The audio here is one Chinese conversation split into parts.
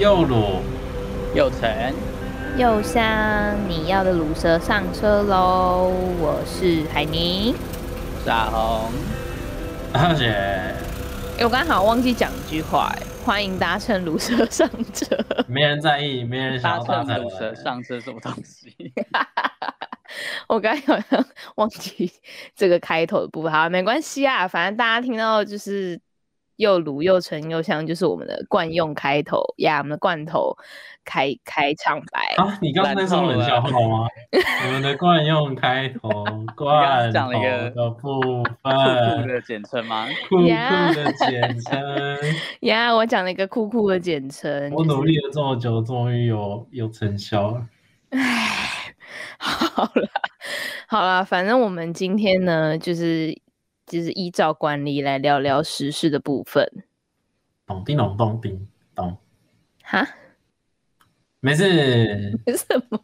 又鲁又成又香，你要的鲁蛇上车喽！我是海宁，大红，阿姐。欸、我刚好忘记讲一句话，哎，欢迎搭乘鲁蛇上车。没人在意，没人想要搭乘鲁蛇上车什么东西？我刚才好像忘记这个开头的部分，好，没关系啊，反正大家听到就是。又卤又成又香，就是我们的惯用开头呀，我们的罐头开开场白啊！你刚才说冷笑话吗？我们的惯用开头，罐头的部分，酷酷的简称吗？酷酷的简称 呀，我讲了一个酷酷的简称。我努力了这么久，终于有有成效了。哎，好了好了，反正我们今天呢，就是。就是依照惯例来聊聊时事的部分。咚叮咚咚叮咚。哈？没事。没什么。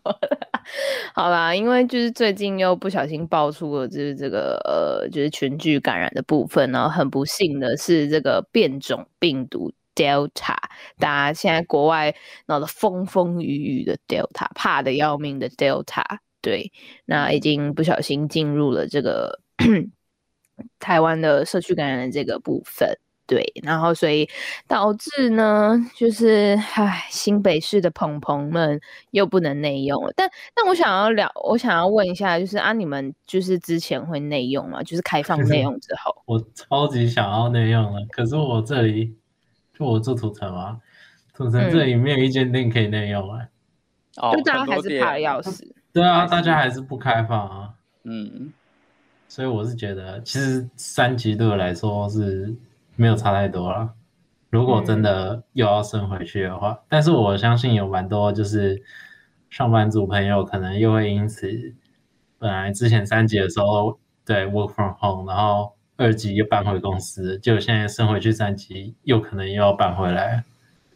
好啦，因为就是最近又不小心爆出了就是这个呃，就是群聚感染的部分，然后很不幸的是这个变种病毒 Delta，大家现在国外闹得风风雨雨的 Delta，怕的要命的 Delta，对，那已经不小心进入了这个。台湾的社区感染的这个部分，对，然后所以导致呢，就是唉，新北市的朋朋们又不能内用了。但但我想要聊，我想要问一下，就是啊，你们就是之前会内用吗？就是开放内用之后，我超级想要内用了，可是我这里就我住土城啊，土城这里没有一间店可以内用哎、嗯，就大家还是怕的要死。对啊，大家还是不开放啊，嗯。所以我是觉得，其实三级对我来说是没有差太多了。如果真的又要升回去的话，嗯，但是我相信有蛮多就是上班族朋友可能又会因此，本来之前三级的时候对 work from home，然后二级又搬回公司，就现在升回去三级，又可能又要搬回来，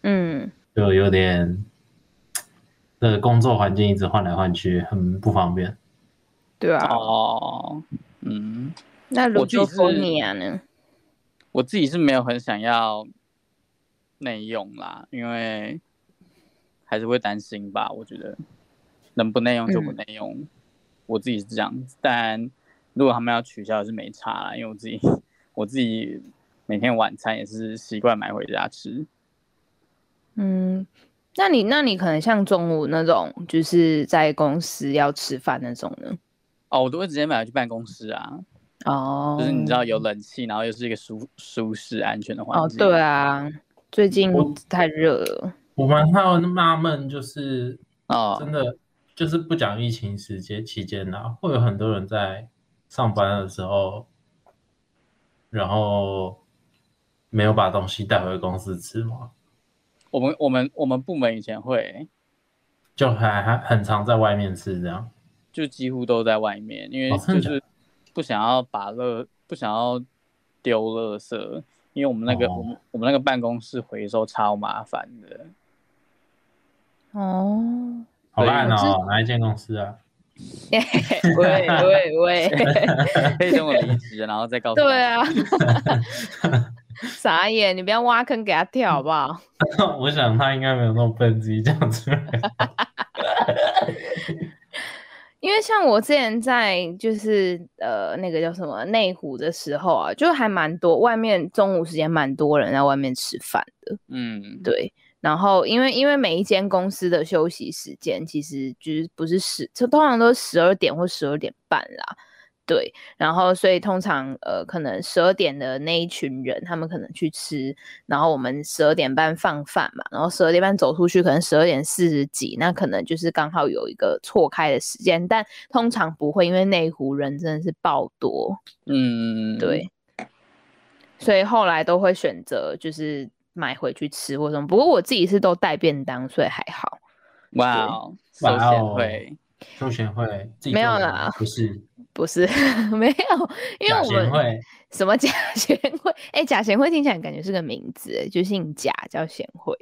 嗯，就有点的工作环境一直换来换去，很不方便。对啊。哦。嗯，那如果你呢？我自己是没有很想要内用啦，因为还是会担心吧。我觉得能不内用就不内用，嗯，我自己是这样子。但如果他们要取消，是没差啦，因为我自己我自己每天晚餐也是习惯买回家吃。嗯，那你那你可能像中午那种，就是在公司要吃饭那种呢？哦，我都会直接买回去办公室啊。哦，就是你知道有冷气，然后又是一个舒舒适、安全的环境。哦，对啊，最近太热了。我蛮好纳闷，就是哦，真的就是不讲疫情时间期间呢，会有很多人在上班的时候，然后没有把东西带回公司吃吗？我们我们我们部门以前会，就还还很常在外面吃这样。就几乎都在外面，因为就是不想要把垃，不想要丢垃圾，因为我们那个、哦、我们我们那个办公室回收超麻烦的。哦，好烂哦，哪一间公司啊？喂 喂喂，可以等我离职，然后再告诉。对啊，傻眼，你不要挖坑给他跳好不好？我想他应该没有那么笨，自己讲出来。因为像我之前在就是呃那个叫什么内湖的时候啊，就还蛮多外面中午时间蛮多人在外面吃饭的，嗯，对。然后因为因为每一间公司的休息时间其实就是不是十，就通常都是十二点或十二点半啦。对，然后所以通常呃，可能十二点的那一群人，他们可能去吃，然后我们十二点半放饭嘛，然后十二点半走出去，可能十二点四十几，那可能就是刚好有一个错开的时间，但通常不会，因为内湖人真的是爆多，嗯，对，所以后来都会选择就是买回去吃或什么，不过我自己是都带便当，所以还好。哇哦，休闲会，休闲会，没有啦，不是。不是 没有，因为我们会什么假贤惠？哎、欸，假贤惠听起来感觉是个名字，就姓贾叫贤惠，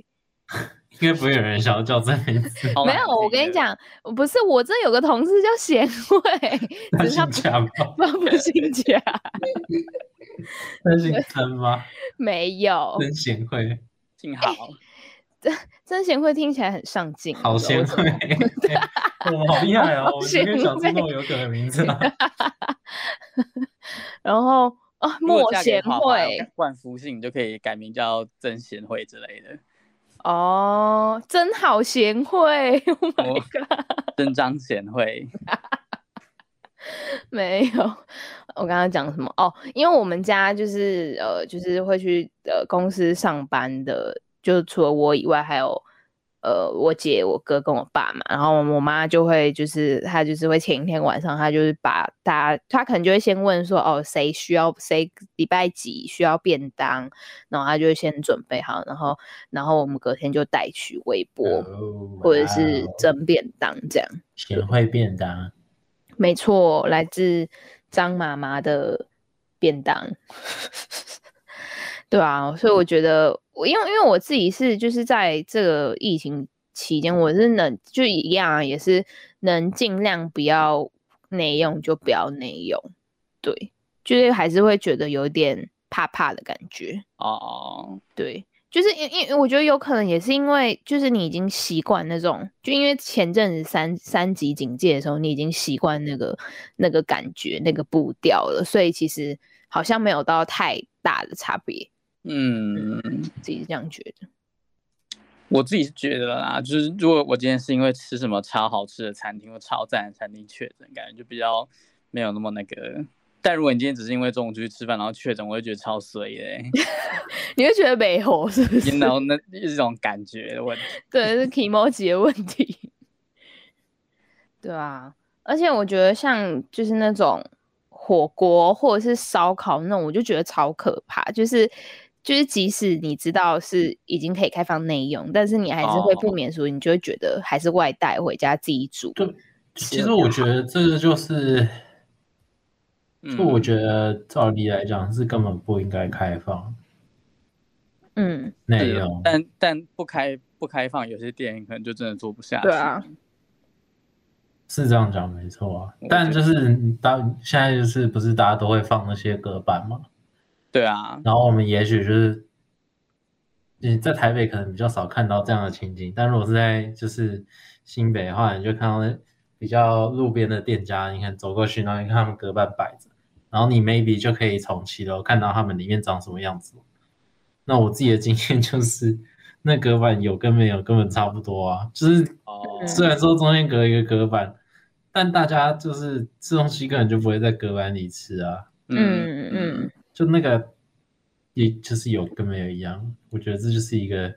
应该不会有人想要叫这名字。没有，我跟你讲，不是我这有个同事叫贤惠，他姓贾吗？他不姓贾，他姓曾吗？没有，真贤惠，姓郝。真真贤惠听起来很上进，好贤惠，我好厉害哦！我今天想知道有可能名字啊。然后啊，莫贤惠，冠夫姓就可以改名叫曾贤惠之类的。哦，真好贤惠，Oh my god，真张贤惠。没有，我刚刚讲什么？哦，因为我们家就是呃，就是会去呃公司上班的。就除了我以外，还有呃我姐、我哥跟我爸嘛。然后我妈就会就是她就是会前一天晚上，她就是把大家，她可能就会先问说哦，谁需要谁礼拜几需要便当，然后她就会先准备好，然后然后我们隔天就带去微波、oh, 或者是蒸便当这样。贤惠便当，没错，来自张妈妈的便当。对啊，所以我觉得我因为因为我自己是就是在这个疫情期间，我是能就一样啊，也是能尽量不要内用就不要内用，对，就是还是会觉得有点怕怕的感觉哦。对，就是因因为我觉得有可能也是因为就是你已经习惯那种，就因为前阵子三三级警戒的时候，你已经习惯那个那个感觉那个步调了，所以其实好像没有到太大的差别。嗯，自己是这样觉得。我自己是觉得啦，就是如果我今天是因为吃什么超好吃的餐厅或超赞的餐厅确诊，感觉就比较没有那么那个。但如果你今天只是因为中午出去吃饭然后确诊，我会觉得超衰的、欸。你会觉得没火是不是？然后那是一种感觉的问题。对，是 kimochi 的问题。对啊，而且我觉得像就是那种火锅或者是烧烤那种，我就觉得超可怕，就是。就是即使你知道是已经可以开放内用，但是你还是会不免俗，你就会觉得还是外带回家自己煮。对，其实我觉得这个就是，就我觉得照理来讲是根本不应该开放。嗯，内容，但但不开不开放，有些店可能就真的做不下去。对啊，是这样讲没错啊。但就是当现在就是不是大家都会放那些隔板吗？对啊，然后我们也许就是，你在台北可能比较少看到这样的情景，但如果是在就是新北的话，你就看到那比较路边的店家，你看走过去，然后你看他们隔板摆着，然后你 maybe 就可以从七楼看到他们里面长什么样子。那我自己的经验就是，那隔板有跟没有根本差不多啊，就是虽然说中间隔一个隔板，但大家就是吃东西根本就不会在隔板里吃啊。嗯嗯。嗯就那个，也就是有跟没有一样，我觉得这就是一个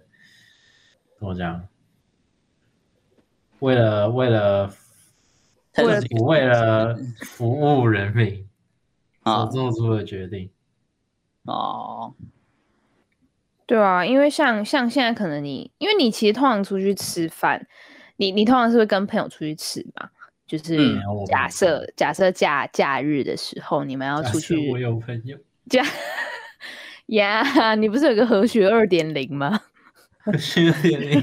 怎么讲？为了为了为了为了服务人民所做出的决定。哦，对啊，因为像像现在可能你，因为你其实通常出去吃饭，你你通常是会跟朋友出去吃嘛？就是假设、嗯、假设假假日的时候，你们要出去，我有朋友。呀呀，你不是有个和学二点零吗？和学二点零，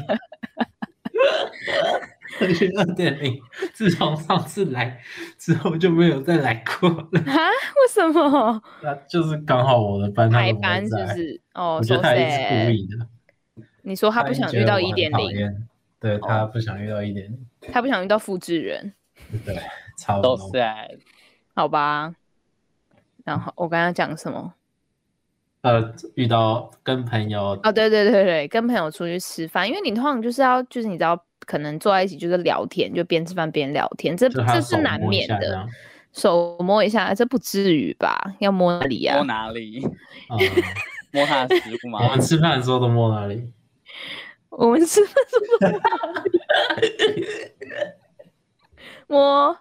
和学二点零，自从上次来之后就没有再来过了。啊？为什么？那就是刚好我的班排班就是哦，我觉得他也是故意的。你说他不想遇到一点零，对，他不想遇到一点零，他不想遇到复制人，对，超都 sad，好吧。然后我刚刚讲什么？呃，遇到跟朋友哦，对对对对，跟朋友出去吃饭，因为你通常就是要，就是你知道，可能坐在一起就是聊天，就边吃饭边聊天，这这是难免的。手摸一下，这不至于吧？要摸哪里呀？摸哪里？摸他的食物 吗？我们吃饭的时候都摸哪里？我们吃饭的时候摸。摸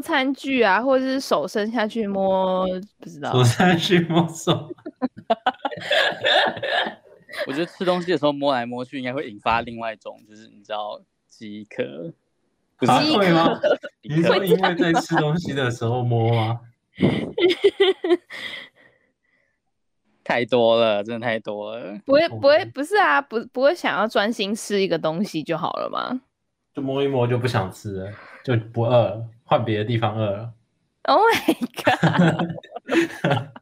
餐具啊，或者是手伸下去摸，不知道。手伸下去摸手。我觉得吃东西的时候摸来摸去，应该会引发另外一种，就是你知道饥渴。不是会吗？你说因为在吃东西的时候摸吗？太多了，真的太多了。不会，不会，不是啊，不，不会想要专心吃一个东西就好了吗？就摸一摸就不想吃了，就不饿了。换别的地方饿了。Oh my god！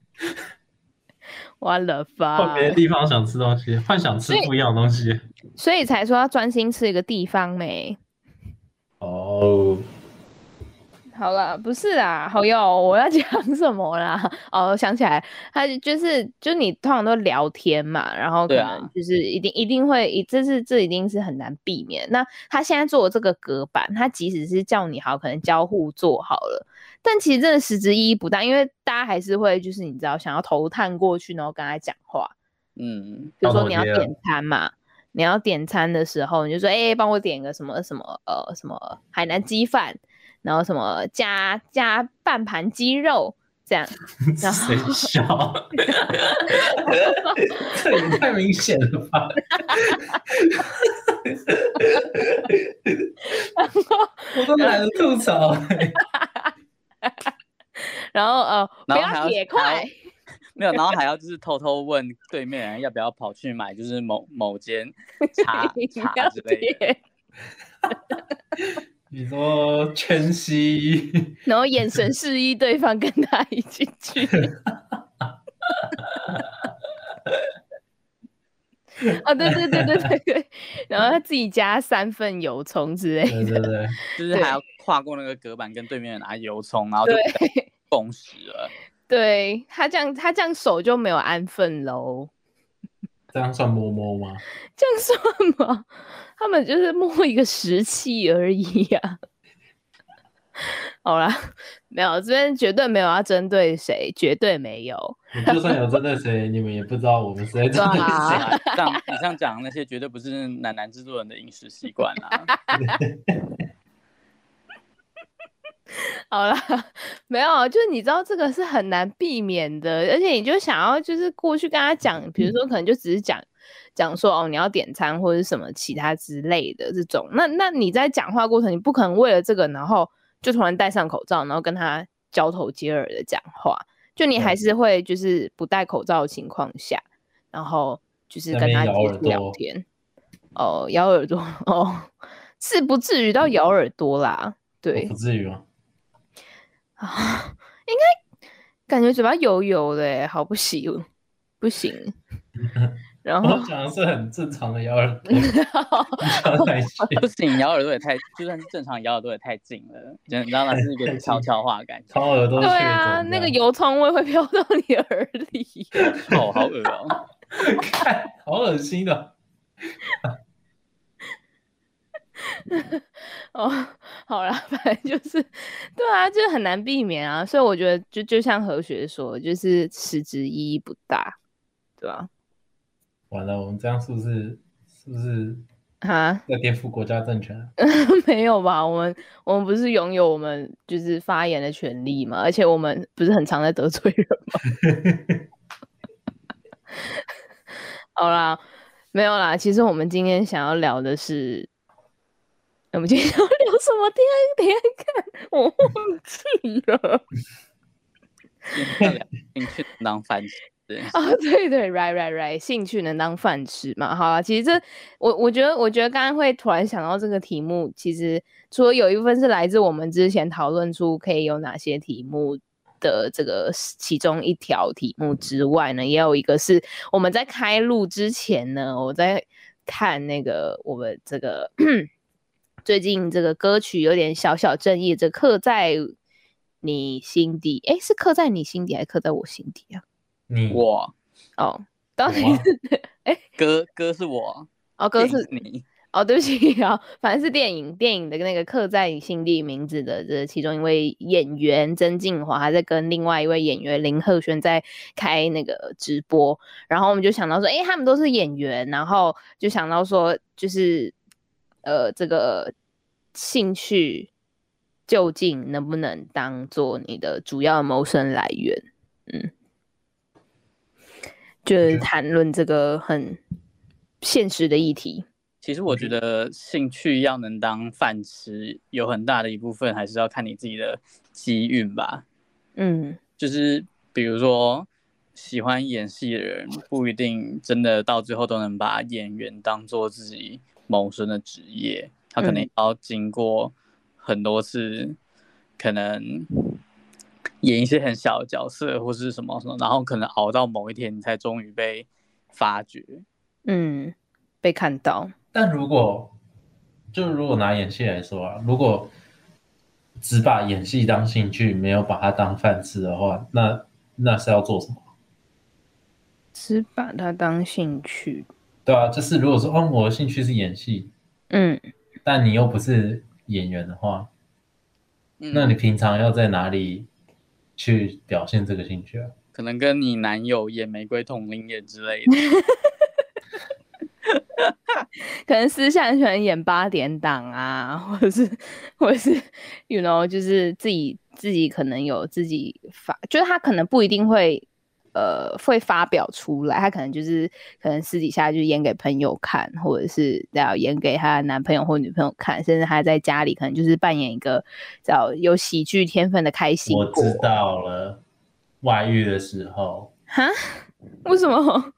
完了吧？换别的地方想吃东西，幻想吃不一样的东西，所以才说要专心吃一个地方没？哦。好了，不是啊，好友，我要 讲什么啦？哦，我想起来，他就是，就你通常都聊天嘛，然后可能就是一定、啊、一定会，这是这一定是很难避免。那他现在做的这个隔板，他即使是叫你好，可能交互做好了，但其实真的实质意义不大，因为大家还是会就是你知道，想要头探过去，然后跟他讲话。嗯，比如说你要点餐嘛，你要点餐的时候，你就说，哎、欸，帮我点个什么什么呃什么海南鸡饭。然后什么加加半盘鸡肉这样，然后谁笑？这 也太明显了吧！我都懒得吐槽。然后呃，然后不要铁块，没有，然后还要就是偷偷问对面人要不要跑去买，就是某某间茶茶之类的。你说全息，然后眼神示意对方跟他一起去。哦，对对对对对对，然后他自己加三份油葱之类的，对对对，就是还要跨过那个隔板跟对面拿油葱，然后就共识了。对他这样，他这样手就没有安分喽。这样算摸摸吗？这样算吗？他们就是摸一个石器而已呀、啊。好啦，没有，这边绝对没有要针对谁，绝对没有。就算有针对谁，你们也不知道我们是在针对谁。啊、这样以上讲的那些，绝对不是男男制作人的饮食习惯啦。好啦，没有，就是你知道这个是很难避免的，而且你就想要就是过去跟他讲，比如说可能就只是讲。讲说哦，你要点餐或者什么其他之类的这种，那那你在讲话过程，你不可能为了这个，然后就突然戴上口罩，然后跟他交头接耳的讲话，就你还是会就是不戴口罩的情况下，然后就是跟他聊天。哦，咬耳朵哦，是不至于到咬耳朵啦，对，不至于吗？啊，应该感觉嘴巴油油的，好不行，不行。然后我讲的是很正常的咬耳朵 不行，咬耳朵也太，就算是正常咬耳朵也太近了，你知道吗？是一个悄悄话感觉。掏耳朵，对啊，那个油葱味会飘到你耳里，哦，好恶哦，看，好恶心的。哦，好啦，反正就是，对啊，就是很难避免啊，所以我觉得就就像何学说，就是实质意义不大，对吧？完了，我们这样是不是是不是啊？要颠覆国家政权？没有吧？我们我们不是拥有我们就是发言的权利吗？而且我们不是很常在得罪人吗？好啦，没有啦。其实我们今天想要聊的是，我们今天要聊什么？天天看，我忘记了。你去当饭吃。对啊、对 对，right right right，兴趣能当饭吃嘛？好啊，其实这我我觉得，我觉得刚刚会突然想到这个题目，其实除了有一部分是来自我们之前讨论出可以有哪些题目的这个其中一条题目之外呢，也有一个是我们在开录之前呢，我在看那个我们这个最近这个歌曲有点小小争议，这刻在你心底，哎，是刻在你心底还是刻在我心底啊？你。我。哦，到底是 哎，歌歌是我。哦，歌是你。哦，对不起 啊，反正是电影电影的那个刻在你心底名字的这其中一位演员曾静华还在跟另外一位演员林鹤轩在开那个直播，然后我们就想到说，哎，他们都是演员，然后就想到说，就是呃，这个兴趣究竟能不能当做你的主要谋生来源？嗯。就是谈论这个很现实的议题。其实我觉得兴趣要能当饭吃，有很大的一部分还是要看你自己的机运吧。嗯，就是比如说喜欢演戏的人，不一定真的到最后都能把演员当做自己谋生的职业，他可能要经过很多次，可能演一些很小的角色或是什么什么，然后可能熬到某一天，你才终于被发掘，嗯，被看到。但如果就如果拿演戏来说啊，如果只把演戏当兴趣，没有把它当饭吃的话，那那是要做什么？只把它当兴趣，对啊，就是如果说哦，我的兴趣是演戏，嗯，但你又不是演员的话，嗯，那你平常要在哪里去表现这个兴趣啊？可能跟你男友演《玫瑰同龄演》之类的。可能私下很喜欢演八点档啊，或者是，或者是，you know，就是自己自己可能有自己发，就是他可能不一定会，呃，会发表出来，他可能就是可能私底下就演给朋友看，或者是要演给他的男朋友或女朋友看，甚至他在家里可能就是扮演一个叫有喜剧天分的开心果。我知道了，外遇的时候，哈？为什么？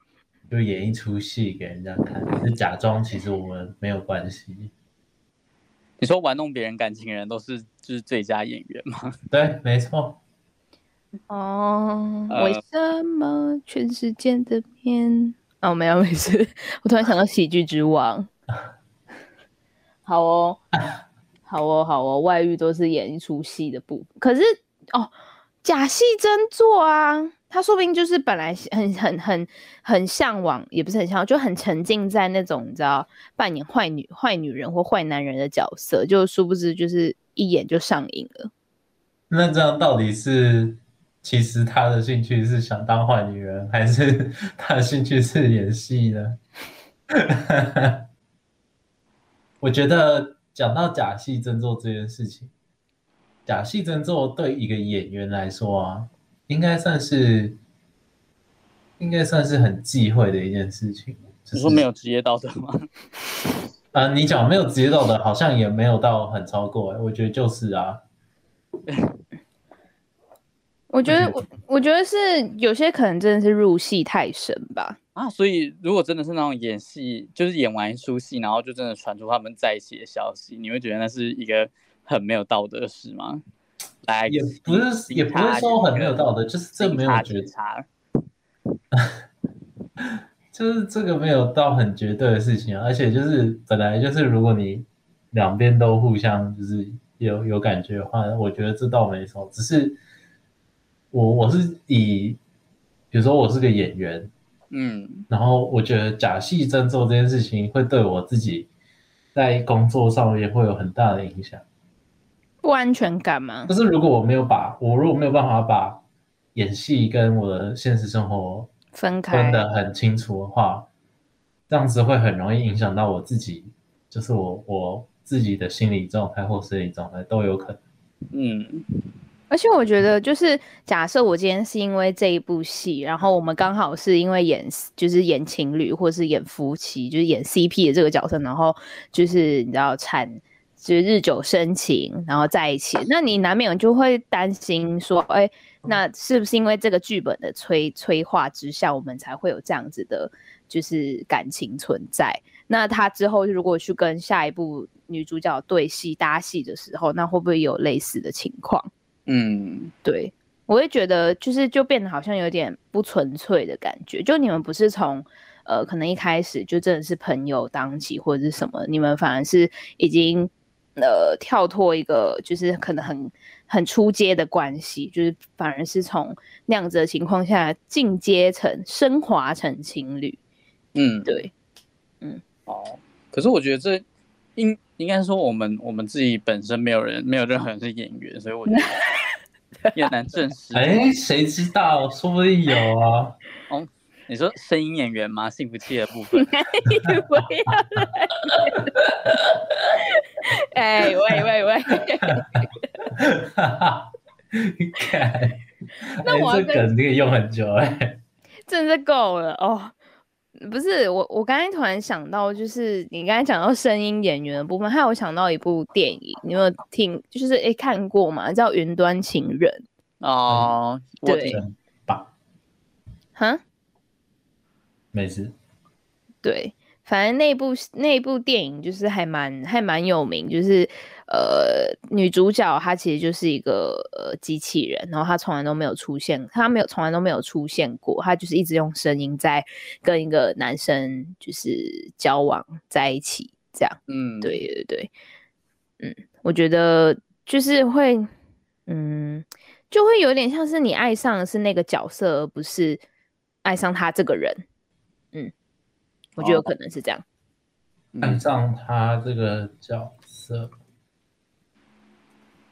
就演一出戏给人家看，是假装其实我们没有关系。你说玩弄别人感情的人都是就是最佳演员吗？对，没错。哦，为什么全世界的面？哦，没有，没事。我突然想到《喜剧之王》。好哦，好哦，好哦，外遇都是演一出戏的部分。可是哦，假戏真做啊。他说不定就是本来很很很很向往，也不是很向往，就很沉浸在那种你知道扮演坏女坏女人或坏男人的角色，就殊不知就是一眼就上瘾了。那这样到底是其实他的兴趣是想当坏女人，还是 他的兴趣是演戏呢？我觉得讲到假戏真做这件事情，假戏真做对一个演员来说啊。应该算是，应该算是很忌讳的一件事情。就是说没有职业道德吗？啊、呃，你讲没有职业道德，好像也没有到很超过。我觉得就是啊。我觉得我我觉得是有些可能真的是入戏太深吧。啊，所以如果真的是那种演戏，就是演完一出戏，然后就真的传出他们在一起的消息，你会觉得那是一个很没有道德的事吗？来，也不是，也不是说很没有道德，就是这没有觉察 就是这个没有到很绝对的事情啊。而且就是本来就是，如果你两边都互相就是有有感觉的话，我觉得这倒没什么。只是我我是以，比如说我是个演员，嗯，然后我觉得假戏真做这件事情会对我自己在工作上面会有很大的影响。不安全感吗？就是如果我没有把我如果没有办法把演戏跟我的现实生活分开分得很清楚的话，这样子会很容易影响到我自己，就是我我自己的心理状态或生理状态都有可能。嗯，而且我觉得就是假设我今天是因为这一部戏，然后我们刚好是因为演就是演情侣或是演夫妻，就是演 CP 的这个角色，然后就是你知道产。就是日久生情，然后在一起，那你难免就会担心说，哎、那是不是因为这个剧本的催催化之下，我们才会有这样子的，就是感情存在？那他之后如果去跟下一部女主角对戏搭戏的时候，那会不会有类似的情况？嗯，对，我会觉得就是就变得好像有点不纯粹的感觉，就你们不是从呃可能一开始就真的是朋友当起或者是什么，你们反而是已经。呃，跳脱一个就是可能很很出阶的关系，就是反而是从那样子的情况下进阶成升华成情侣。嗯，对，嗯，哦，可是我觉得这应应该说我们我们自己本身没有人没有任何人是演员，所以我觉得也难证实。哎，谁知道，说不定有啊。哦。你说声音演员吗？幸福器的部分。不 要哎，喂喂喂！哈哈，看，那我这梗可以用很久哎、欸，真的够了哦。不是我，我刚才突然想到，就是你刚才讲到声音演员的部分，还有想到一部电影，你有没有听？就是哎，看过吗？叫《云端情人》哦。对，吧？哈？没事，对，反正那部那部电影就是还蛮还蛮有名，就是呃女主角她其实就是一个呃机器人，然后她从来都没有出现，她没有从来都没有出现过，她就是一直用声音在跟一个男生就是交往在一起这样。嗯，对对对，嗯，我觉得就是会，嗯，就会有点像是你爱上的是那个角色，而不是爱上他这个人。嗯。我觉得有可能是这样，看上他这个角色，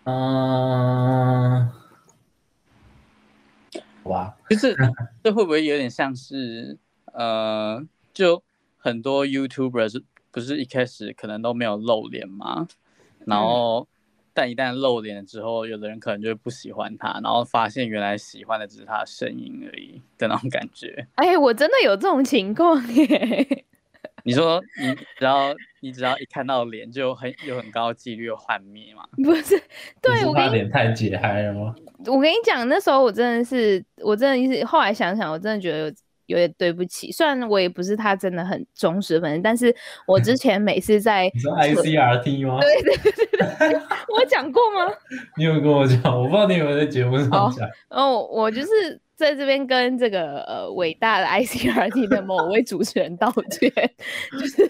嗯，哇，就是这会不会有点像是，呃，就很多 YouTuber 是不是一开始可能都没有露脸吗？然后，但一旦露脸了之后，有的人可能就会不喜欢他，然后发现原来喜欢的只是他的声音而已的那种感觉。哎，我真的有这种情况耶。你说你只要你只要一看到脸，就很有很高几率幻灭嘛？不是，对，我怕脸太解嗨了吗？我跟你讲，那时候我真的是，我真的是后来想想，我真的觉得有有点对不起。虽然我也不是他真的很忠实粉丝，但是我之 前每次在你说 ICRT 吗？对对对对，我讲过吗？你有跟我讲，我不知道你有没有在节目上讲。哦，我就是。在这边跟这个呃伟大的 ICRT 的某位主持人道歉，就是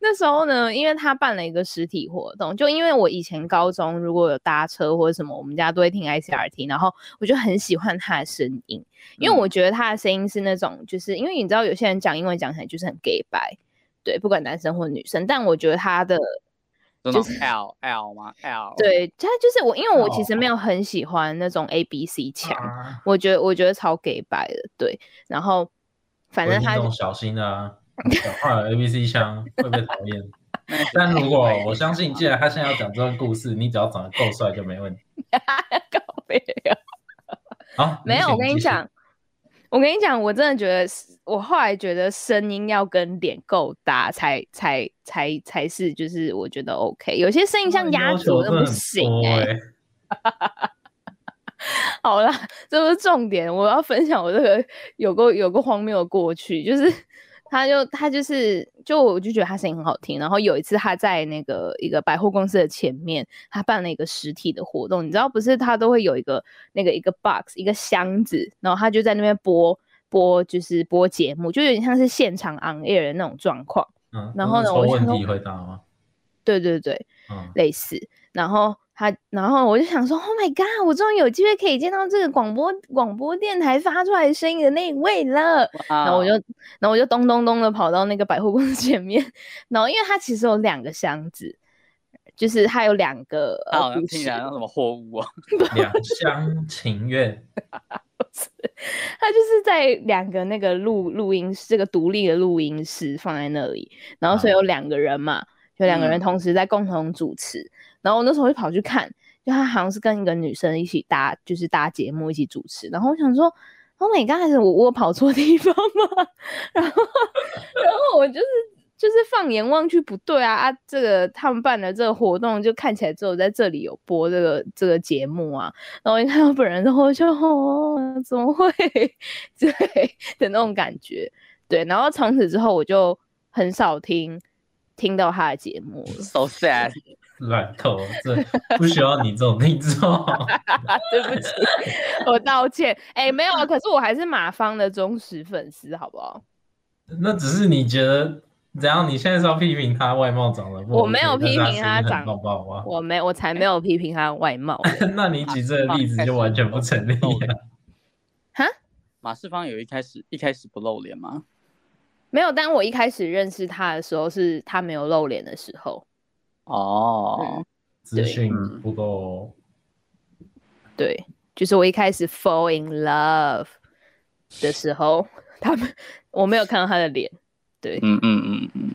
那时候呢，因为他办了一个实体活动，就因为我以前高中如果有搭车或者什么，我们家都会听 ICRT，然后我就很喜欢他的声音，因为我觉得他的声音是那种，就是因为你知道有些人讲英文讲起来就是很 gay 白，对，不管男生或女生，但我觉得他的。就是 L L 吗？L 对，他就是我，因为我其实没有很喜欢那种 A B C 枪，我觉得我觉得超给白的，对。然后反正他小心啊，讲话有 A B C 枪会被讨厌。但如果我相信，既然他现在要讲这个故事，你只要长得够帅就没问题。搞没有？啊，没有，我跟你讲。我跟你讲，我真的觉得，我后来觉得声音要跟脸够搭才，才才才才是，就是我觉得 OK。有些声音像鸭子都不行哎、欸。好啦，这不是重点，我要分享我这个有个有个荒谬的过去，就是。他就他就是，就我就觉得他声音很好听。然后有一次他在那个一个百货公司的前面，他办了一个实体的活动。你知道不是他都会有一个那个一个 box 一个箱子，然后他就在那边播播就是播节目，就有点像是现场 on air 的那种状况。嗯，然后呢，我问题回答吗？对对对，嗯，类似。然后。他，然后我就想说，Oh my god！我终于有机会可以见到这个广播广播电台发出来声音的那一位了。Wow. 然后我就，然后我就咚咚咚的跑到那个百货公司前面。然后，因为它其实有两个箱子，就是它有两个。好像听起来像什么货物啊？两厢情愿。他就是在两个那个录录音室，这个独立的录音室放在那里。然后，所以有两个人嘛，有两个人同时在共同主持。嗯然后我那时候就跑去看，就他好像是跟一个女生一起搭，就是搭节目一起主持。然后我想说，Oh my God，我我跑错地方吗？然后然后我就是就是放眼望去不对啊啊！这个他们办的这个活动就看起来只有在这里有播这个这个节目啊。然后一看到本人，然后就哦，怎么会 对的那种感觉？对，然后从此之后我就很少听听到他的节目。So sad。软头，这不需要你这种听众。对不起，我道歉。哎、欸，没有啊，可是我还是马芳的忠实粉丝，好不好？那只是你觉得怎样？你现在是要批评他外貌长得不？我没有批评他长得不好啊。我没，我才没有批评他外貌。那你举这个例子就完全不成立了。哈？马世芳有一开始一开始不露脸吗？没有，当我一开始认识他的时候，是他没有露脸的时候。哦，资讯不够。对，就是我一开始 fall in love 的时候，他们我没有看到他的脸。对，嗯嗯嗯嗯。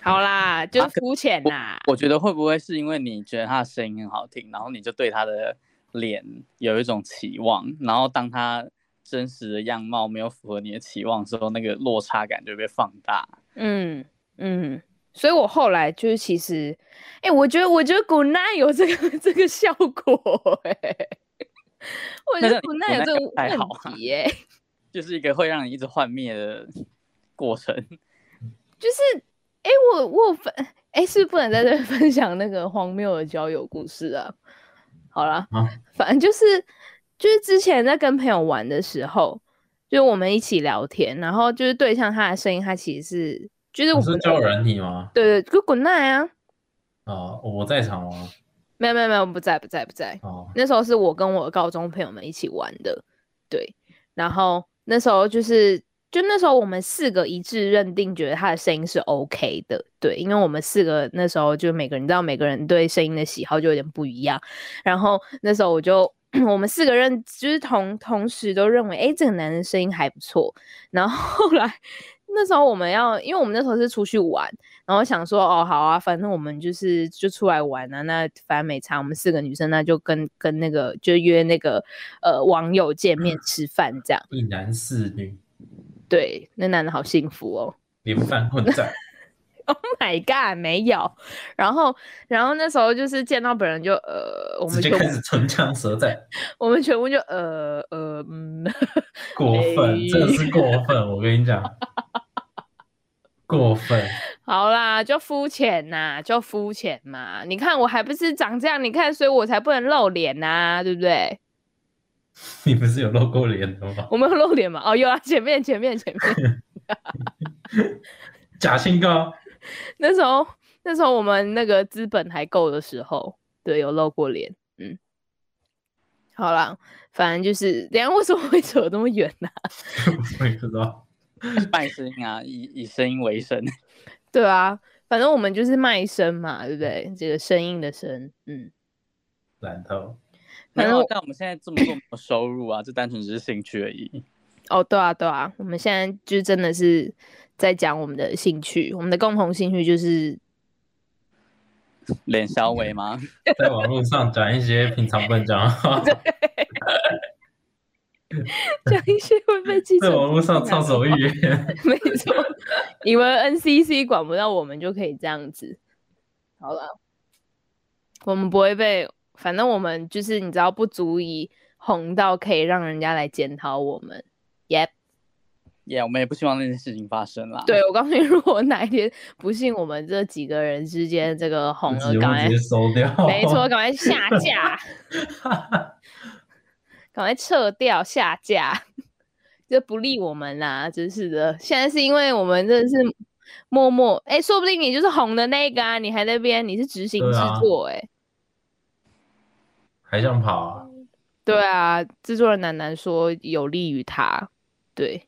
好啦，就肤浅啦我。我觉得会不会是因为你觉得他的声音很好听，然后你就对他的脸有一种期望，然后当他真实的样貌没有符合你的期望之后，那个落差感就被放大。嗯嗯。所以我后来就是其实，哎、欸，我觉得我觉得 Goodnight 有这个这个效果、欸，哎，我觉得 Goodnight 有这个问题、欸，哎，就是一个会让你一直幻灭的过程。就是，哎、欸，我我分，哎、欸，是不是不能在这分享那个荒谬的交友故事啊？好啦，啊、反正就是就是之前在跟朋友玩的时候，就是我们一起聊天，然后就是对象他的声音，他其实是就是我们是交友软体吗？对对，就滚蛋啊！哦，我在场吗？没有没有没有，不在不在不在。哦，那时候是我跟我的高中朋友们一起玩的，对。然后那时候就是，就那时候我们四个一致认定，觉得他的声音是 OK 的，对。因为我们四个那时候就每个人，你知道每个人对声音的喜好就有点不一样。然后那时候我就 我们四个人就是同同时都认为，哎，这个男人声音还不错。然后后来。那时候我们要，因为我们那时候是出去玩，然后想说，哦，好啊，反正我们就是就出来玩啊，那反正没差，我们四个女生，那就跟跟那个就约那个呃网友见面 吃饭这样。一男四女。对，那男的好幸福哦。连饭混在。Oh my god，没有。然后，然后那时候就是见到本人就呃，我们就开始唇枪舌战。我们全部就呃呃嗯，过分，真的是过分，我跟你讲。过分，好啦，就肤浅呐，就肤浅嘛。你看我还不是长这样，你看，所以我才不能露脸呐、啊，对不对？你不是有露过脸的吗？我没有露脸嘛？哦，有啊，前面前面前面。假清高。那时候那时候我们那个资本还够的时候，对，有露过脸。嗯，好啦，反正就是，等下为什么会扯这么远呢、啊？我也不知道。卖声音啊，以以声音为生。对啊，反正我们就是卖声嘛，对不对？这个声音的声，嗯。然后，反正但我们现在这么多没有收入啊，就单纯只是兴趣而已。哦，对啊，对啊，我们现在就真的是在讲我们的兴趣，我们的共同兴趣就是脸小伟吗？在网络上讲一些平常不能讲 讲一些会被记者在网络上畅所欲言，没错，以为 NCC 管不到我们就可以这样子。好了，我们不会被，反正我们就是你知道，不足以红到可以让人家来检讨我们。耶，耶，我们也不希望那件事情发生啦。对，我告诉你，如果哪一天不幸我们这几个人之间这个红了，赶快收掉，没错，赶快下架。赶快撤掉下架，这不利我们啦！真是的，现在是因为我们真的是默默哎、欸，说不定你就是红的那个啊！你还在那边，你是执行制作哎、欸，还想跑啊？对啊，制作人楠楠说有利于他，对，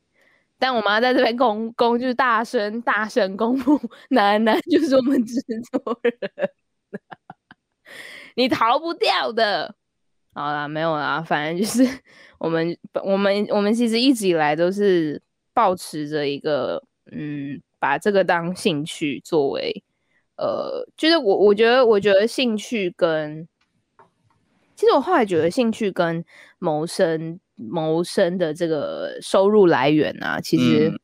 但我妈在这边公公就是大声大声公布，楠楠就是我们制作人，你逃不掉的。好啦，没有啦，反正就是 我们，我们，我们其实一直以来都是保持着一个，嗯，把这个当兴趣作为，呃，就是我，我觉得，我觉得兴趣跟，其实我后来觉得兴趣跟谋生、谋生的这个收入来源啊，其实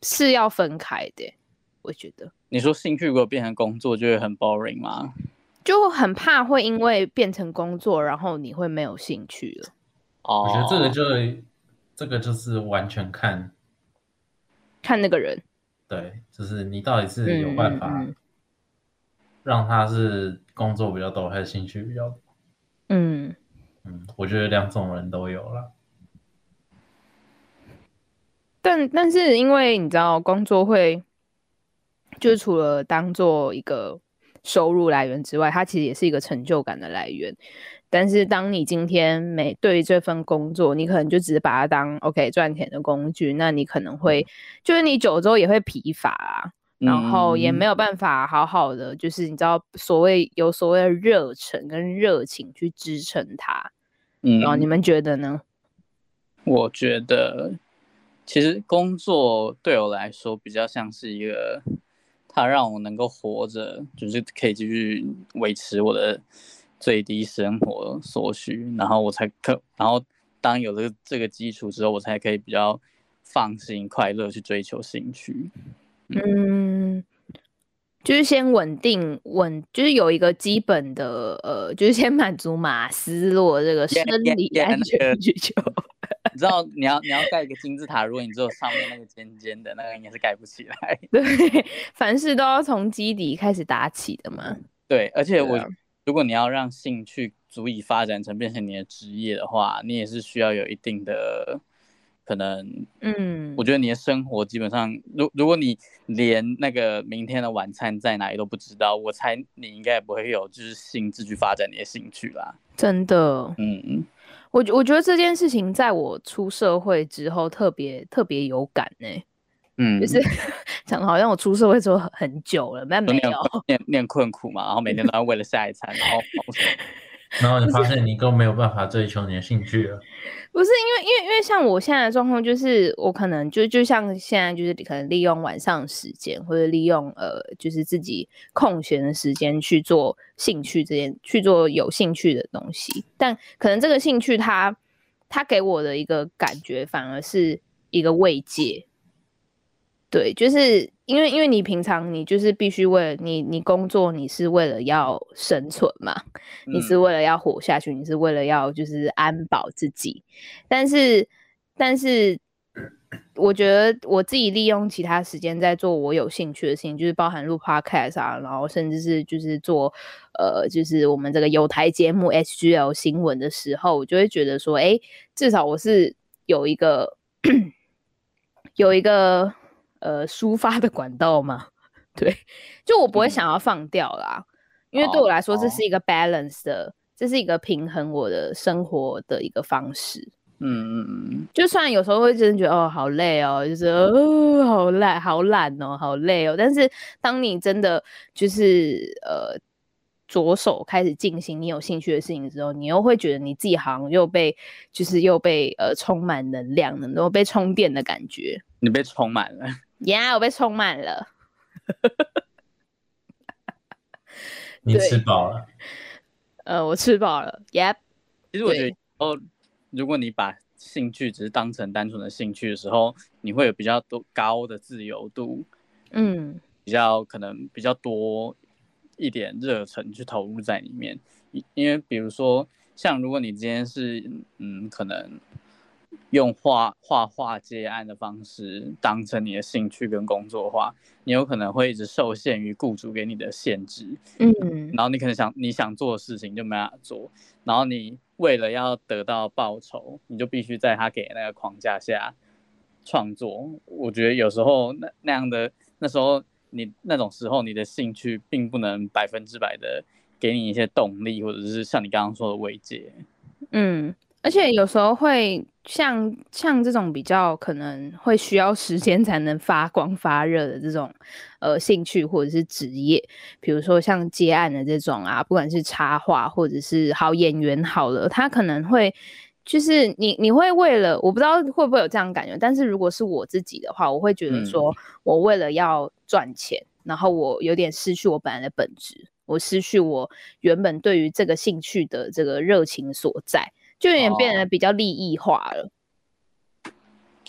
是要分开的。嗯，我觉得，你说兴趣如果变成工作，就会很 boring 吗？就很怕会因为变成工作，然后你会没有兴趣了。哦，我觉得这个就这个就是完全看看那个人，对，就是你到底是有办法让他是工作比较多，还是兴趣比较多？嗯嗯，我觉得两种人都有了。但但是因为你知道，工作会就是除了当做一个。收入来源之外，它其实也是一个成就感的来源。但是，当你今天每对于这份工作，你可能就只是把它当 OK 赚钱的工具，那你可能会就是你久之后也会疲乏啊，然后也没有办法好好的，就是你知道所谓有所谓的热忱跟热情去支撑它。嗯，然后你们觉得呢？我觉得其实工作对我来说比较像是一个。它让我能够活着，就是可以继续维持我的最低生活所需，然后我才可，然后当有了这个基础之后，我才可以比较放心、快乐去追求兴趣。嗯，嗯，就是先稳定稳，就是有一个基本的呃，就是先满足马斯洛这个生理安全需求。知道你要你要盖一个金字塔，如果你只有上面那个尖尖的，那个应该是盖不起来。对，凡事都要从基底开始打起的嘛。对，而且我、啊、如果你要让兴趣足以发展成变成你的职业的话，你也是需要有一定的。可能，嗯，我觉得你的生活基本上，如如果你连那个明天的晚餐在哪里都不知道，我猜你应该也不会有就是兴致去发展你的兴趣啦。真的，嗯，我我觉得这件事情在我出社会之后特别特别有感呢、欸。嗯，就是 讲的好像我出社会之后很久了，但没有 念念困苦嘛，然后每天都要为了下一餐，然后。然后你发现你更没有办法追求你的兴趣了。不是因为，因为，因为像我现在的状况，就是我可能就就像现在，就是可能利用晚上时间，或者利用呃，就是自己空闲的时间去做兴趣这件，去做有兴趣的东西。但可能这个兴趣它，它它给我的一个感觉，反而是一个慰藉。对，就是因为因为你平常你就是必须为了你你工作，你是为了要生存嘛，嗯、你是为了要活下去，你是为了要就是安保自己。但是但是，我觉得我自己利用其他时间在做我有兴趣的事情，就是包含录 podcast 啊，然后甚至是就是做呃就是我们这个有台节目 HGL 新闻的时候，我就会觉得说，哎，至少我是有一个 有一个。呃，抒发的管道嘛，对，就我不会想要放掉啦，嗯、因为对我来说，这是一个 balance 的，哦、这是一个平衡我的生活的一个方式。嗯嗯嗯，就算有时候会真的觉得哦，好累哦，就是哦，好累，好懒哦，好累哦，但是当你真的就是呃。着手开始进行你有兴趣的事情之后，你又会觉得你自己好像又被，就是又被呃充满能量了，然后被充电的感觉。你被充满了呀，yeah, 我被充满了。你吃饱了？呃，我吃饱了。Yep。其实我觉得哦，如果你把兴趣只是当成单纯的兴趣的时候，你会有比较多高的自由度。嗯，比较可能比较多。一点热忱去投入在里面，因因为比如说，像如果你今天是嗯，可能用画画画接案的方式当成你的兴趣跟工作的话，你有可能会一直受限于雇主给你的限制，嗯，然后你可能想你想做的事情就没办法做，然后你为了要得到报酬，你就必须在他给那个框架下创作。我觉得有时候那那样的那时候。你那种时候，你的兴趣并不能百分之百的给你一些动力，或者是像你刚刚说的慰藉。嗯，而且有时候会像像这种比较可能会需要时间才能发光发热的这种呃兴趣或者是职业，比如说像接案的这种啊，不管是插画或者是好演员好了，他可能会。就是你，你会为了我不知道会不会有这样感觉，但是如果是我自己的话，我会觉得说，我为了要赚钱，嗯、然后我有点失去我本来的本质，我失去我原本对于这个兴趣的这个热情所在，就有点变得比较利益化了。哦、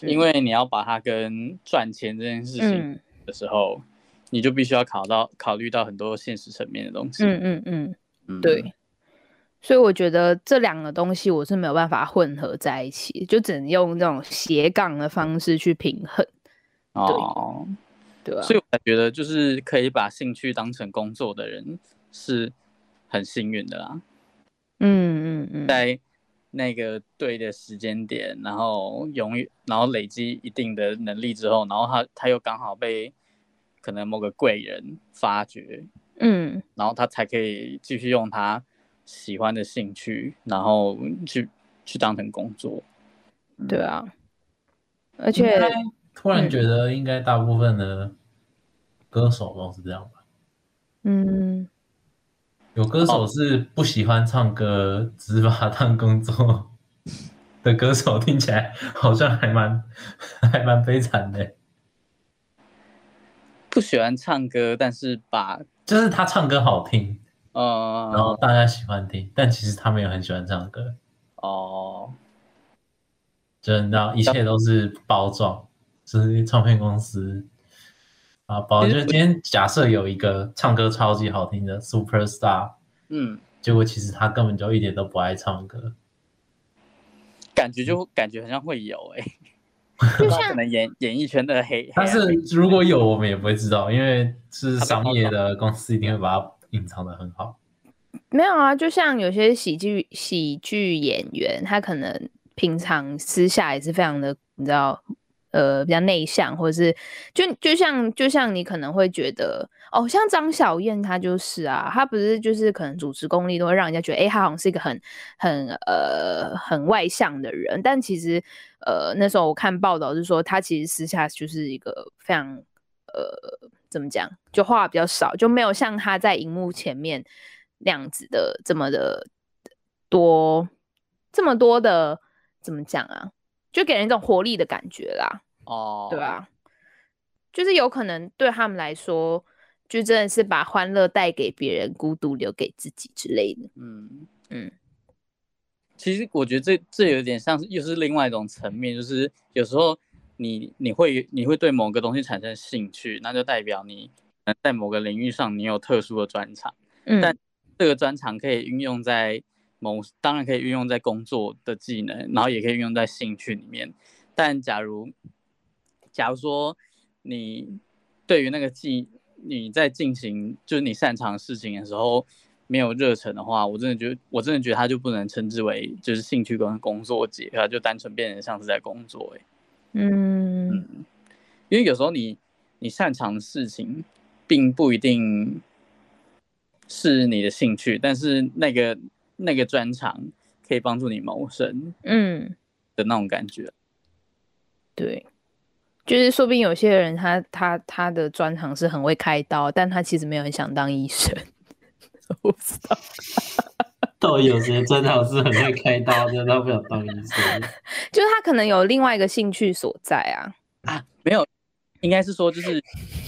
因为你要把它跟赚钱这件事情的时候，嗯、你就必须要考到考虑到很多现实层面的东西。嗯嗯嗯，嗯对。所以我觉得这两个东西我是没有办法混合在一起，就只能用这种斜杠的方式去平衡。哦，对啊。所以我觉得就是可以把兴趣当成工作的人是很幸运的啦。嗯嗯嗯。在那个对的时间点，然后永远，然后累积一定的能力之后，然后他他又刚好被可能某个贵人发掘，嗯，然后他才可以继续用他。喜欢的兴趣，然后去去当成工作，对啊，而且突然觉得应该大部分的歌手都是这样吧？嗯，有歌手是不喜欢唱歌，只把它当工作的歌手，听起来好像还蛮还蛮悲惨的。不喜欢唱歌，但是把就是他唱歌好听。哦，然后大家喜欢听，但其实他们也很喜欢唱歌。哦，真的，一切都是包装，就是唱片公司啊宝。就今天假设有一个唱歌超级好听的 super star，嗯，结果其实他根本就一点都不爱唱歌。感觉就感觉好像会有哎、欸，就像可能演演艺圈的黑，但是如果有我们也不会知道，因为是商业的公司一定会把它隐藏的很好。没有啊，就像有些喜剧喜剧演员，他可能平常私下也是非常的，你知道。呃，比较内向，或者是就就像就像你可能会觉得哦，像张小燕她就是啊，她不是就是可能主持功力都会让人家觉得，哎，她好像是一个很很呃很外向的人，但其实呃那时候我看报道是说，她其实私下就是一个非常呃怎么讲，就话比较少，就没有像她在荧幕前面那样子的这么的多，这么多的怎么讲啊？就给人一种活力的感觉啦，哦，对啊，就是有可能对他们来说，就真的是把欢乐带给别人，孤独留给自己之类的。嗯嗯，其实我觉得这这有点像是又是另外一种层面，就是有时候你你会你会对某个东西产生兴趣，那就代表你在某个领域上你有特殊的专长，嗯，但这个专长可以运用在。某当然可以运用在工作的技能，然后也可以运用在兴趣里面。但假如，假如说你对于那个技你在进行就是你擅长的事情的时候没有热忱的话，我真的觉得我真的觉得它就不能称之为就是兴趣跟工作结合，就单纯变成像是在工作。哎，嗯，嗯，因为有时候你你擅长的事情并不一定是你的兴趣，但是那个。那个专长可以帮助你谋生，嗯的那种感觉，嗯，对，就是说不定有些人他他他的专长是很会开刀，但他其实没有很想当医生。我不知道，到底有些专长是很会开刀，但他不想当医生，就是他可能有另外一个兴趣所在啊啊，没有。应该是说，就是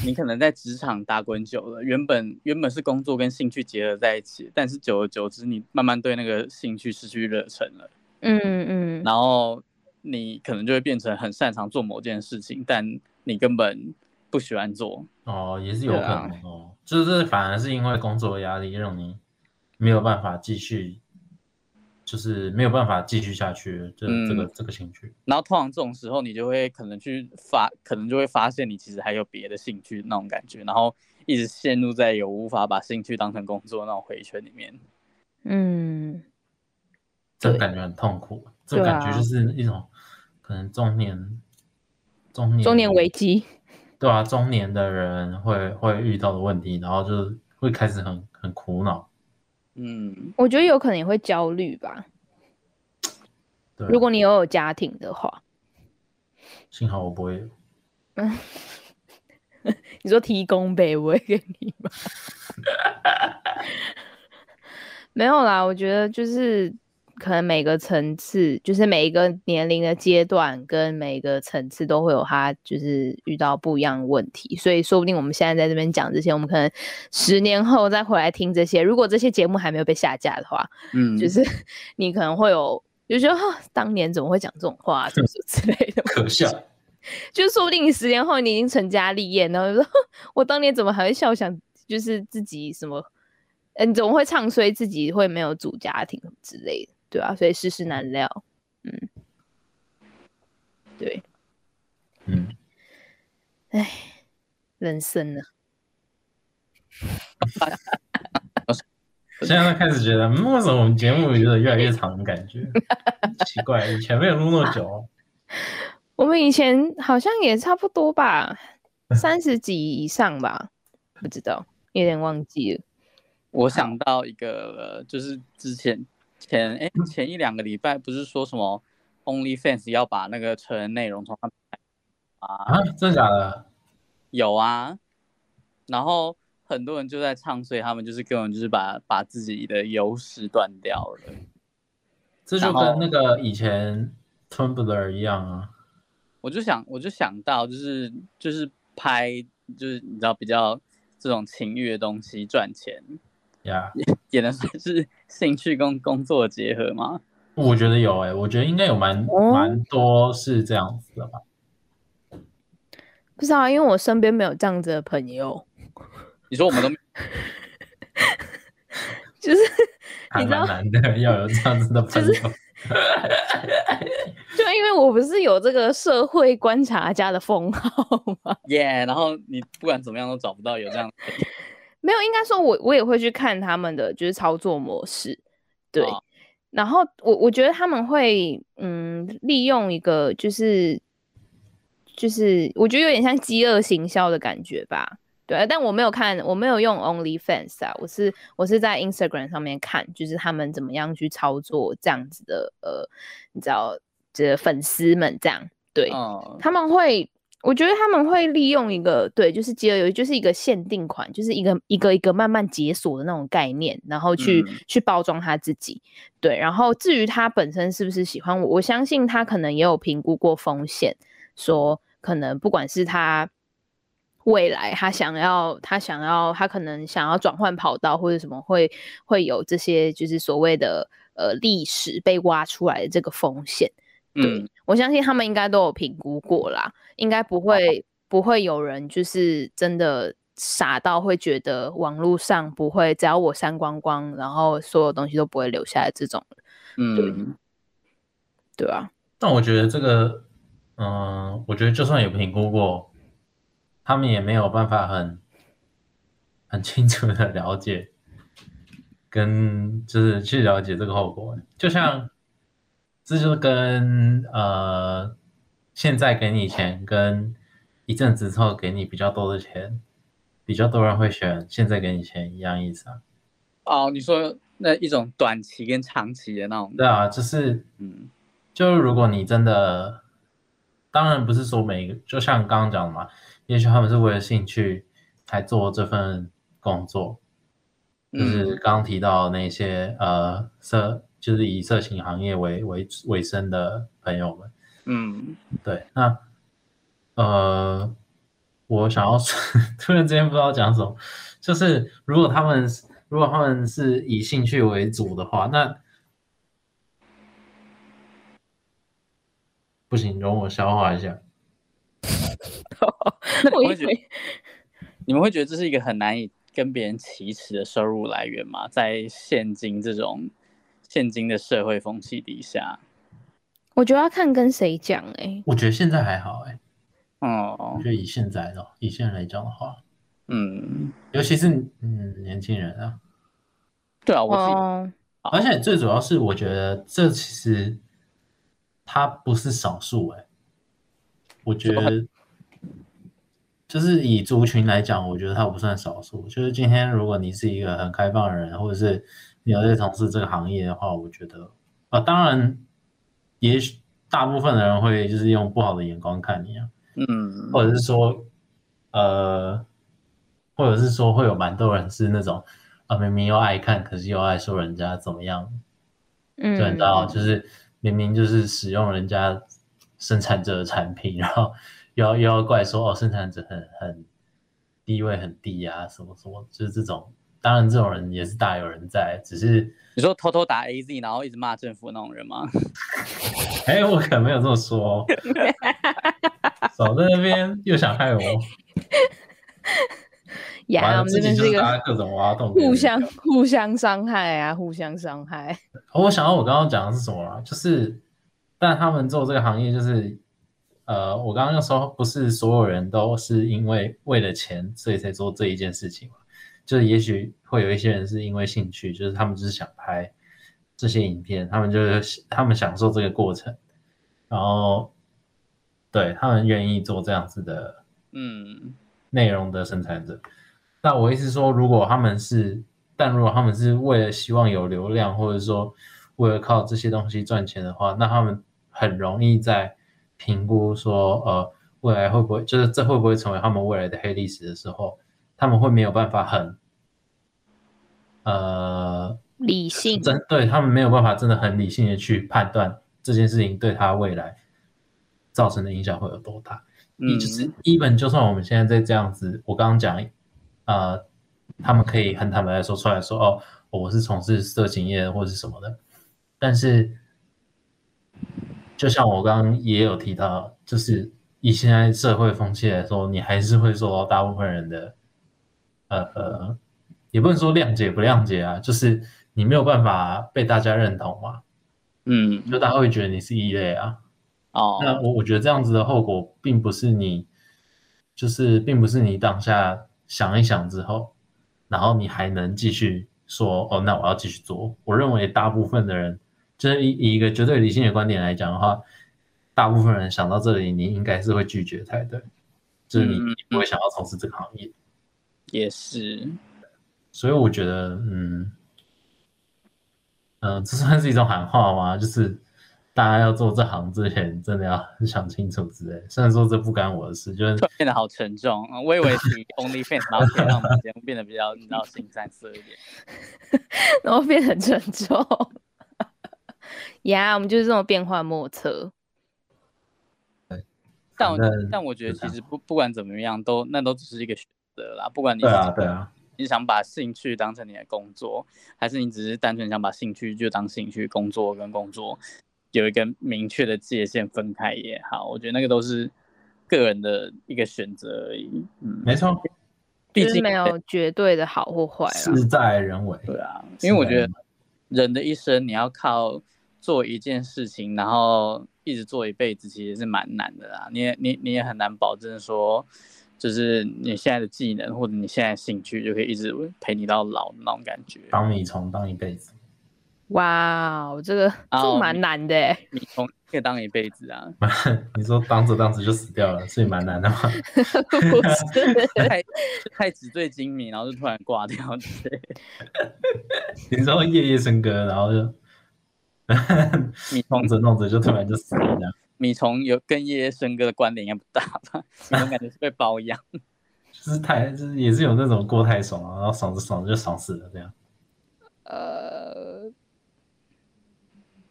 你可能在职场打滚久了，原本原本是工作跟兴趣结合在一起，但是久而久之，你慢慢对那个兴趣失去热忱了。嗯嗯。然后你可能就会变成很擅长做某件事情，但你根本不喜欢做。哦，也是有可能哦，就是反而是因为工作压力让你没有办法继续。就是没有办法继续下去，就这个、嗯、这个兴趣。然后通常这种时候，你就会可能去发，可能就会发现你其实还有别的兴趣那种感觉，然后一直陷入在有无法把兴趣当成工作那种回圈里面。嗯，这感觉很痛苦。这感觉就是一种可能中年中年中年危机。对啊，中年的人会会遇到的问题，然后就会开始很很苦恼。嗯，我觉得有可能也会焦虑吧。对，如果你有有家庭的话，幸好我不会。嗯，你说提供呗我会给你吗？没有啦，我觉得就是。可能每个层次，就是每一个年龄的阶段，跟每一个层次都会有他，就是遇到不一样的问题。所以说不定我们现在在这边讲这些，我们可能十年后再回来听这些。如果这些节目还没有被下架的话，嗯，就是 你可能会有，就觉得哈，当年怎么会讲这种话，就是之类的，可笑。就说不定你十年后你已经成家立业，然后就说 我当年怎么还会笑想，就是自己什么，嗯，你怎么会唱衰自己会没有组家庭之类的。对啊，所以世事难料，嗯，对，嗯，哎，人生呢？现在开始觉得，嗯，为什么我们节目有点越来越长的感觉？奇怪，以前没有录那么久。我们以前好像也差不多吧，三十集以上吧，不知道，有点忘记了。我想到一个，就是之前。前哎，前一两个礼拜不是说什么 OnlyFans 要把那个成人内容从他们啊？啊，真的假的？有啊，然后很多人就在唱，所以他们就是根本就是把把自己的优势断掉了。这就跟那个以前 Tumblr 一样啊。我就想，我就想到，就是就是拍，就是你知道比较这种情欲的东西赚钱。呀、yeah.，也也能算是兴趣跟工作结合吗？我觉得有诶、欸，我觉得应该有蛮蛮、哦、多是这样子的吧。不知道，因为我身边没有这样子的朋友。你说我们都，就是 还蛮难的，要有这样子的朋友。就是就因为我不是有这个社会观察家的封号吗？耶，yeah, 然后你不管怎么样都找不到有这样。没有，应该说我我也会去看他们的就是操作模式，对。哦、然后我我觉得他们会嗯利用一个就是就是我觉得有点像饥饿行销的感觉吧。对，但我没有看，我没有用 OnlyFans 啊，我是我是在 Instagram 上面看，就是他们怎么样去操作这样子的，呃，你知道，这粉丝们这样，对，哦、他们会，我觉得他们会利用一个，对，就是饥饿游戏，就是一个限定款，就是一个一个一个慢慢解锁的那种概念，然后去、嗯、去包装他自己，对，然后至于他本身是不是喜欢我，我相信他可能也有评估过风险，说可能不管是他。未来他想要，他想要，他可能想要转换跑道或者什么会，会会有这些就是所谓的呃历史被挖出来的这个风险。对、嗯、我相信他们应该都有评估过啦，应该不会、哦、不会有人就是真的傻到会觉得网络上不会，只要我删光光，然后所有东西都不会留下来这种。嗯，对，对啊。但我觉得这个，嗯、呃，我觉得就算有评估过。他们也没有办法很很清楚的了解，跟就是去了解这个后果。就像这就是跟呃现在给你钱，跟一阵子之后给你比较多的钱，比较多人会选现在给你钱一样意思啊。哦，你说那一种短期跟长期的那种？对啊，就是嗯，就是如果你真的，当然不是说每一个，就像刚刚讲的嘛。也许他们是为了兴趣才做这份工作，就是刚刚提到那些呃色，就是以色情行业为为为生的朋友们。嗯，对。那呃，我想要，突然之间不知道讲什么，就是如果他们如果他们是以兴趣为主的话，那不行，容我消化一下。那你会觉得，你们会觉得这是一个很难以跟别人启齿的收入来源吗？在现今这种现今的社会风气底下，我觉得要看跟谁讲哎。我觉得现在还好哎、欸。哦，我觉得以现在的以现在来讲的话，嗯，尤其是嗯年轻人啊，对啊，我自己，哦、而且最主要是我觉得这其实他不是少数哎，我觉得。就是以族群来讲，我觉得他不算少数。就是今天，如果你是一个很开放的人，或者是你有在从事这个行业的话，我觉得啊，当然，也许大部分的人会就是用不好的眼光看你啊，嗯，或者是说，呃，或者是说会有蛮多人是那种啊，明明又爱看，可是又爱说人家怎么样，嗯，对，你知道，就是明明就是使用人家生产者的产品，然后。又要又要怪说哦，生产者很很地位很低啊，什么什么，就是这种。当然，这种人也是大有人在，只是你说偷偷打 AZ，然后一直骂政府那种人吗？哎、欸，我可能没有这么说。少在那边又想害我。呀，我们这边是一个各种挖洞，互相互相伤害啊，互相伤害。我想到我刚刚讲的是什么了？就是，但他们做这个行业就是。呃，我刚刚又说不是所有人都是因为为了钱，所以才做这一件事情嘛。就是也许会有一些人是因为兴趣，就是他们只是想拍这些影片，他们就是他们享受这个过程，然后对他们愿意做这样子的嗯内容的生产者。那我意思说，如果他们是，但如果他们是为了希望有流量，或者说为了靠这些东西赚钱的话，那他们很容易在。评估说，呃，未来会不会就是这会不会成为他们未来的黑历史的时候，他们会没有办法很，呃，理性，真对他们没有办法真的很理性的去判断这件事情对他未来造成的影响会有多大。嗯，就是 even 就算我们现在在这样子，我刚刚讲，呃，他们可以很坦白的说出来说，哦，我是从事色情业或者是什么的，但是。就像我刚刚也有提到，就是以现在社会风气来说，你还是会受到大部分人的，呃呃，也不能说谅解不谅解啊，就是你没有办法被大家认同嘛。嗯，就大家会觉得你是异类啊。哦，那我我觉得这样子的后果，并不是你，就是并不是你当下想一想之后，然后你还能继续说哦，那我要继续做。我认为大部分的人，就是以以一个绝对理性的观点来讲的话，大部分人想到这里，你应该是会拒绝才对，就是你你不会想要从事这个行业。也是，所以我觉得，嗯，嗯、呃，这算是一种喊话吗？就是。大家要做这行之前，真的要想清楚之类。虽然说这不干我的事，就是变得好沉重。我以为是 OnlyFans，然后可以让我们节目变得比较，你知道，新三色一点，然后变得很沉重。呀、yeah，我们就是这种变幻莫测。但我但我觉得，其实不不管怎么样，都那都只是一个选择啦。不管你对啊对啊，你想把兴趣当成你的工作，还是你只是单纯想把兴趣就当兴趣，工作跟工作。有一个明确的界限分开也好，我觉得那个都是个人的一个选择而已。嗯，没错，毕竟没有绝对的好或坏，事在人为。对啊，因为我觉得人的一生你要靠做一件事情，然后一直做一辈子，其实是蛮难的啦。你也你你也很难保证说，就是你现在的技能或者你现在的兴趣就可以一直陪你到老的那种感觉。当米虫当一辈子。哇哦，这个这蛮难的哎！米虫可以当一辈子啊？你说当着当着就死掉了，所以蛮难的吗？不是，太太纸醉金迷，然后就突然挂掉。你知道夜夜笙歌，然后就米虫弄着弄着就突然就死了这样。米虫有跟夜夜笙歌的关联应该不大吧？米虫感觉是被包养，就是太就是也是有那种过太爽了，然后爽着爽着就爽死了这样。呃。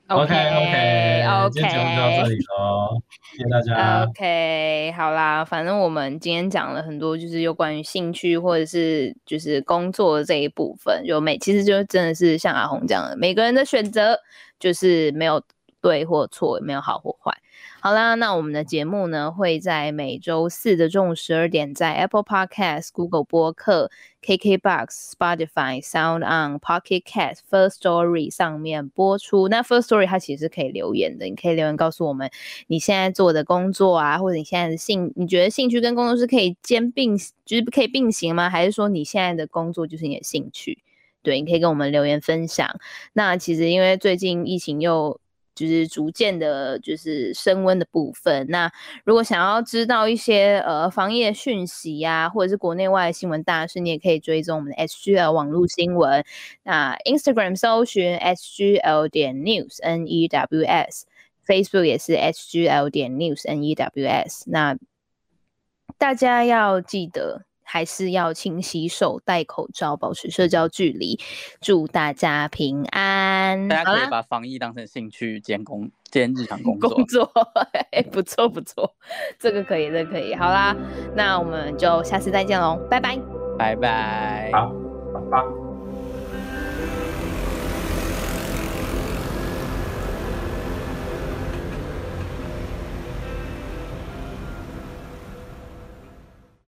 OK OK OK，今天节目就到这里喽，谢谢大家。OK，好啦，反正我们今天讲了很多，就是有关于兴趣或者是就是工作的这一部分，有每其实就真的是像阿红这样的，每个人的选择就是没有对或错，也没有好或坏。好啦，那我们的节目呢，会在每周四的中午十二点，在 Apple Podcast、Google 播客、KKBox、Spotify、Sound On、Pocket Cast、First Story 上面播出。那 First Story 它其实是可以留言的，你可以留言告诉我们你现在做的工作啊，或者你现在的兴，你觉得兴趣跟工作是可以兼并，就是可以并行吗？还是说你现在的工作就是你的兴趣？对，你可以跟我们留言分享。那其实因为最近疫情又就是逐渐的，就是升温的部分。那如果想要知道一些呃防疫的讯息呀、啊，或者是国内外的新闻大事，你也可以追踪我们的 SGL 网络新闻。那 Instagram 搜寻 SGL 点 News N E W S，Facebook 也是 SGL 点 News N E W S。那大家要记得。还是要勤洗手、戴口罩、保持社交距离。祝大家平安！大家可以把防疫当成兴趣兼工兼日常工作。工作，哎，不错不错，这个可以，这个可以。好啦，那我们就下次再见喽，拜拜，拜拜，好，拜拜。